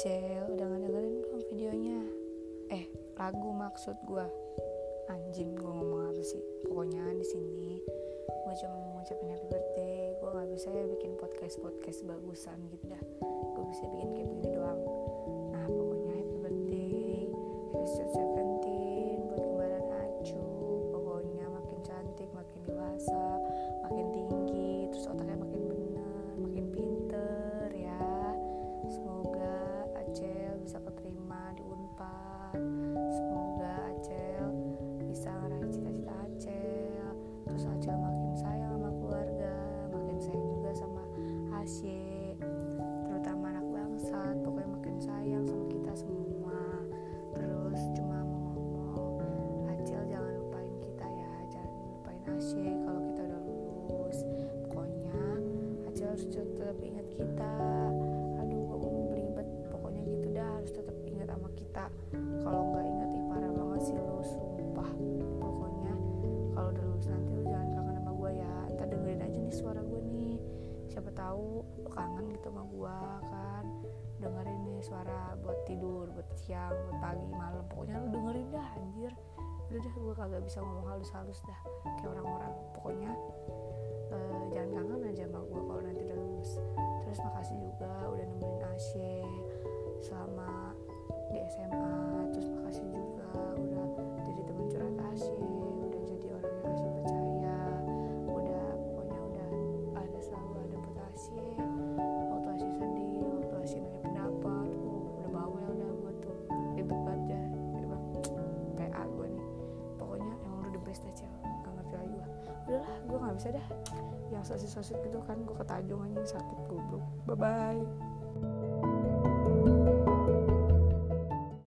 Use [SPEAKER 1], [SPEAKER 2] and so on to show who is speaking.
[SPEAKER 1] Cel udah gak ngedengerin belum videonya? Eh lagu maksud gue anjing gue ngomong apa sih? Pokoknya di sini. Gue cuma mau ngucapin happy birthday. Gue gak bisa ya bikin podcast podcast bagusan gitu dah. Gue bisa bikin kayak begini doang. Nah pokoknya happy birthday. Happy Asye terutama anak bangsat pokoknya makin sayang sama kita semua. Terus cuma mau ngomong Acel jangan lupain kita ya jangan lupain Asye kalau kita udah lulus. Pokoknya Acel harus tetap ingat kita. Aduh gue mau belibet pokoknya gitu dah harus tetap ingat sama kita. Kalau nggak siapa tahu kangen gitu sama gue kan. Dengerin nih suara buat tidur buat siang buat pagi malam. Pokoknya lu dengerin dah anjir. Udah dah gue kagak bisa ngomong halus-halus dah kayak orang-orang. Pokoknya eh, jangan kangen aja sama gue udahlah gue gak bisa dah. Yang sosit-sosit gitu kan gue ketajung anjing sakit goblok. Bye bye